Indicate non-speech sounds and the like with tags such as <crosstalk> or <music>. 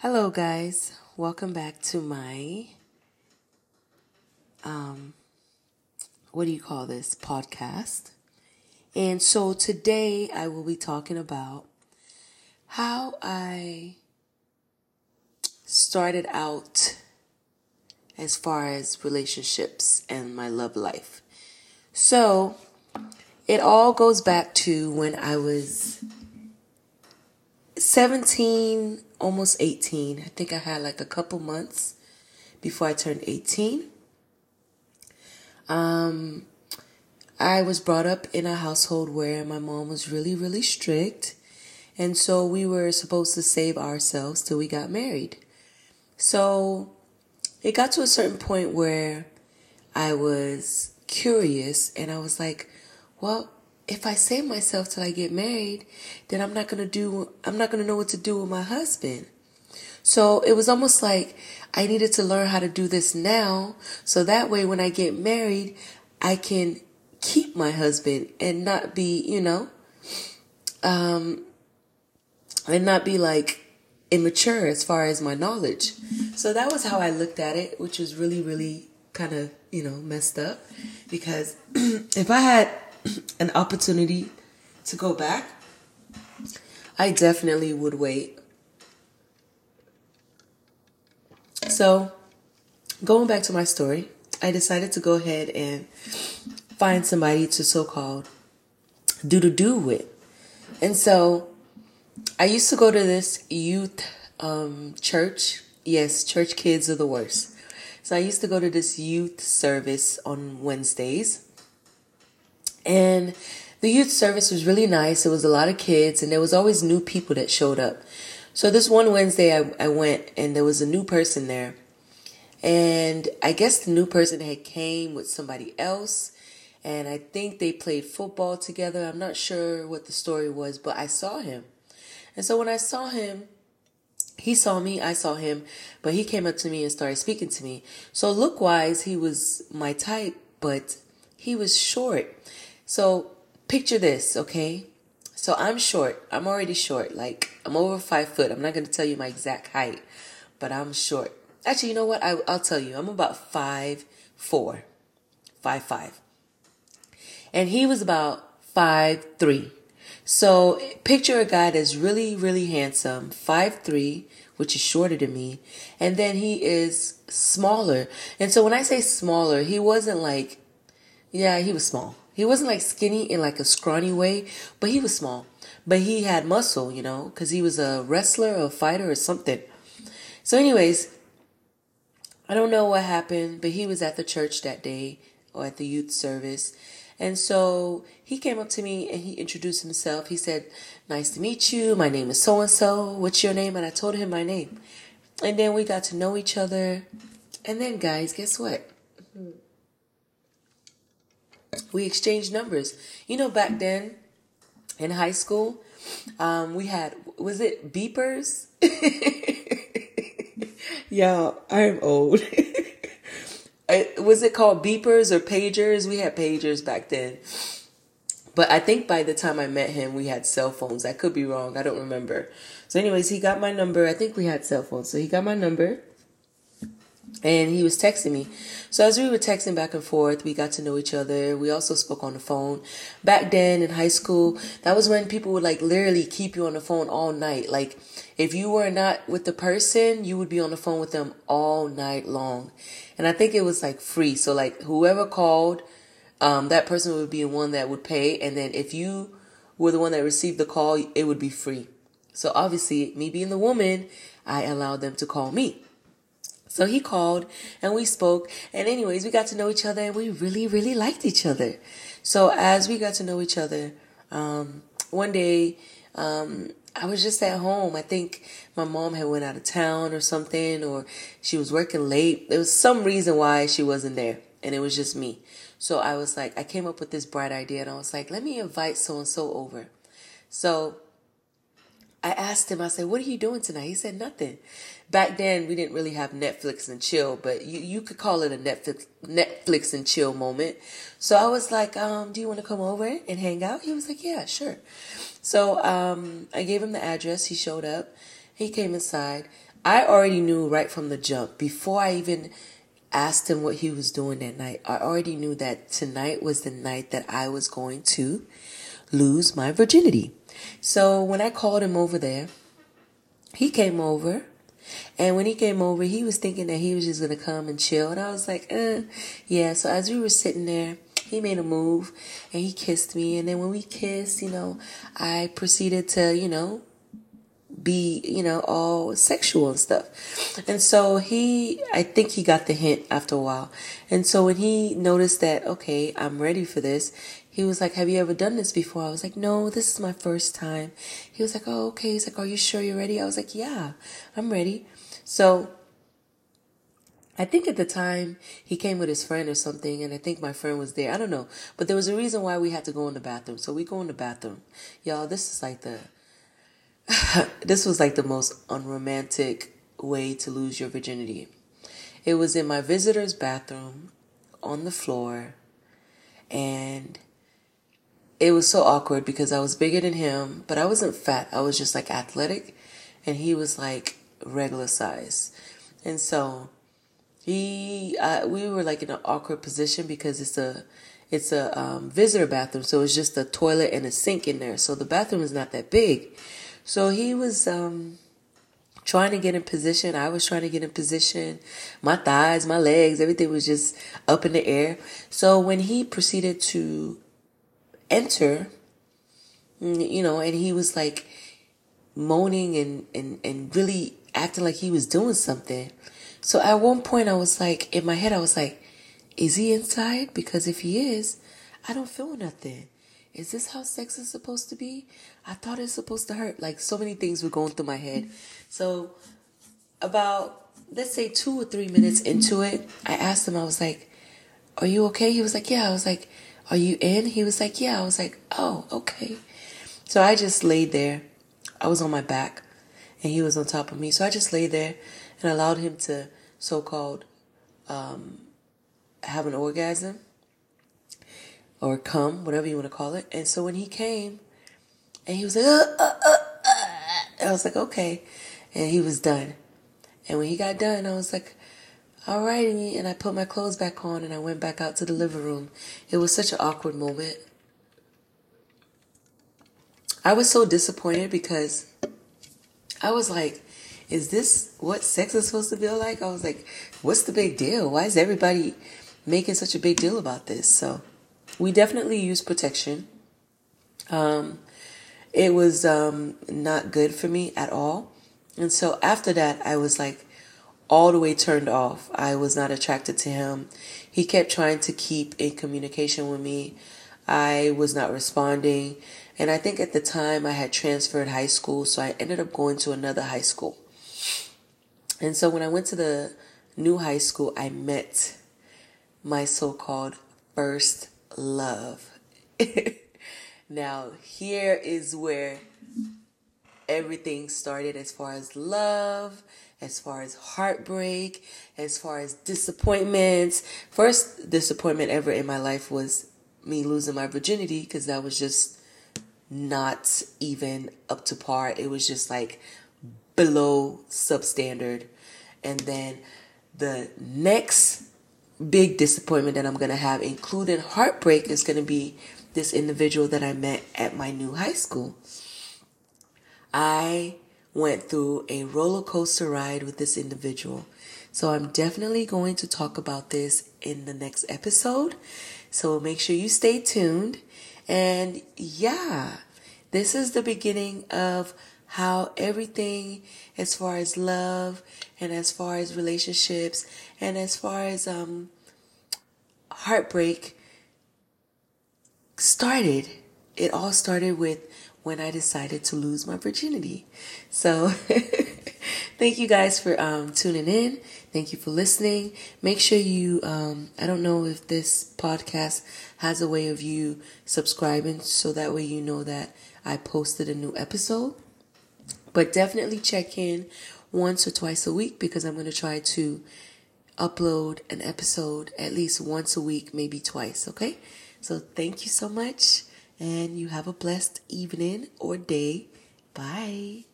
Hello, guys. Welcome back to my, um, what do you call this? Podcast. And so today I will be talking about how I started out as far as relationships and my love life. So it all goes back to when I was 17, almost 18. I think I had like a couple months before I turned 18. Um, I was brought up in a household where my mom was really, really strict. And so we were supposed to save ourselves till we got married. So it got to a certain point where I was curious and I was like, well, if I save myself till I get married, then I'm not to do, I'm not to know what to do with my husband. So it was almost like I needed to learn how to do this now. So that way, when I get married, I can keep my husband and not be, you know, um, and not be like immature as far as my knowledge. So that was how I looked at it, which was really, really kind of, you know, messed up because <clears throat> if I had <clears throat> an opportunity to go back, I definitely would wait. So, going back to my story, I decided to go ahead and find somebody to so called do to do with. And so, I used to go to this youth um, church. Yes, church kids are the worst. So I used to go to this youth service on Wednesdays. And the youth service was really nice. It was a lot of kids, and there was always new people that showed up. So this one Wednesday, I, I went, and there was a new person there. And I guess the new person had came with somebody else. And I think they played football together. I'm not sure what the story was, but I saw him. And so when I saw him, he saw me, I saw him, but he came up to me and started speaking to me. So look wise, he was my type, but he was short. So picture this, okay? So I'm short. I'm already short. Like I'm over five foot. I'm not to tell you my exact height, but I'm short. Actually, you know what? I, will tell you. I'm about five four, five five, and he was about five three. So picture a guy that's really, really handsome, five three, which is shorter than me, and then he is smaller. And so when I say smaller, he wasn't like, yeah, he was small. He wasn't like skinny in like a scrawny way, but he was small. But he had muscle, you know, because he was a wrestler, a fighter, or something. So, anyways, I don't know what happened, but he was at the church that day or at the youth service and so he came up to me and he introduced himself. He said, Nice to meet you. My name is so and so. What's your name? And I told him my name. And then we got to know each other. And then, guys, guess what? Mm-hmm. We exchanged numbers. You know, back then in high school, um, we had, was it beepers? <laughs> yeah, I'm old. <laughs> was it called beepers or pagers? We had pagers back then. But I think by the time I met him, we had cell phones. I could be wrong. I don't remember. So, anyways, he got my number. I think we had cell phones. So, he got my number and he was texting me. So as we were texting back and forth, we got to know each other. We also spoke on the phone. Back then in high school, that was when people would like literally keep you on the phone all night. Like if you were not with the person, you would be on the phone with them all night long. And I think it was like free. So like whoever called, um, that person would be the one that would pay. And then if you were the one that received the call, it would be free. So obviously, me being the woman, I allowed them to call me. So he called and we spoke. And anyways, we got to know each other and we really, really liked each other. So as we got to know each other, um, one day, um, I was just at home. I think my mom had went out of town or something, or she was working late. There was some reason why she wasn't there, and it was just me. So I was like, I came up with this bright idea, and I was like, let me invite so and so over. So I asked him, I said, what are you doing tonight? He said, nothing. Back then, we didn't really have Netflix and chill, but you, you could call it a Netflix, Netflix and chill moment. So I was like, um, do you want to come over and hang out? He was like, yeah, sure. So, um, I gave him the address. He showed up. He came inside. I already knew right from the jump before I even asked him what he was doing that night. I already knew that tonight was the night that I was going to lose my virginity. So when I called him over there, he came over. And when he came over, he was thinking that he was just going to come and chill. And I was like, eh. yeah. So as we were sitting there, he made a move and he kissed me. And then when we kissed, you know, I proceeded to, you know, be, you know, all sexual and stuff. And so he, I think he got the hint after a while. And so when he noticed that, okay, I'm ready for this, he was like, have you ever done this before? I was like, no, this is my first time. He was like, oh, okay. He's like, are you sure you're ready? I was like, yeah, I'm ready. So I think at the time he came with his friend or something, and I think my friend was there. I don't know. But there was a reason why we had to go in the bathroom. So we go in the bathroom. Y'all, this is like the <laughs> this was like the most unromantic way to lose your virginity. It was in my visitor's bathroom on the floor, and it was so awkward because I was bigger than him, but I wasn't fat. I was just like athletic, and he was like regular size. And so he, we were like in an awkward position because it's a, it's a um, visitor bathroom, so it's just a toilet and a sink in there. So the bathroom is not that big. So he was um, trying to get in position. I was trying to get in position. My thighs, my legs, everything was just up in the air. So when he proceeded to enter, mm, you know, and he was like moaning and, and, and really acting like he was doing something. So at one point I was like, in my head, I was like, is he inside? Because if he is, I don't feel nothing is this how sex is supposed to be? I thought it's supposed to hurt. Like so many things were going through my head. So about let's say two or three minutes into it, I asked him, I was like, Are you okay? He was like, Yeah. I was like, Are you in? He was like, Yeah. I was like, Oh, okay. So I just laid there. I was on my back and he was on top of me. So I just laid there and allowed him to so called um, have an orgasm or come, whatever you want to call it. And so when he came, and he was like, uh, uh, uh, uh, I was like, okay. And he was done. And when he got done, I was like, all right. And I put my clothes back on and I went back out to the living room. It was such an awkward moment. I was so disappointed because I was like, is this what sex is supposed to feel like? I was like, what's the big deal? Why is everybody making such a big deal about this? So we definitely used protection. Um, it was um, not good for me at all. And so after that, I was like all the way turned off. I was not attracted to him. He kept trying to keep in communication with me. I was not responding. And I think at the time I had transferred high school, so I ended up going to another high school. And so when I went to the new high school, I met my so called first love. <laughs> now, here is where everything started as far as love, as far as heartbreak, as far as disappointments. First disappointment ever in my life was me losing my virginity because that was just not even up to par. It was just like below substandard. And then the next big disappointment that I'm going to have, including heartbreak, is going to be this individual that I met at my new high school. I went through a roller coaster ride with this individual. So I'm definitely going to talk about this in the next episode. So make sure you stay tuned. And yeah, this is the beginning of how everything as far as love and as far as relationships and as far as um, heartbreak started. It all started with when I decided to lose my virginity. So <laughs> thank you guys for um, tuning in. Thank you for listening. Make sure you, um, I don't know if this podcast has a way of you subscribing so that way you know that I posted a new episode. But definitely check in once or twice a week because I'm going to try to upload an episode at least once a week, maybe twice. Okay. So thank you so much and you have a blessed evening or day. Bye.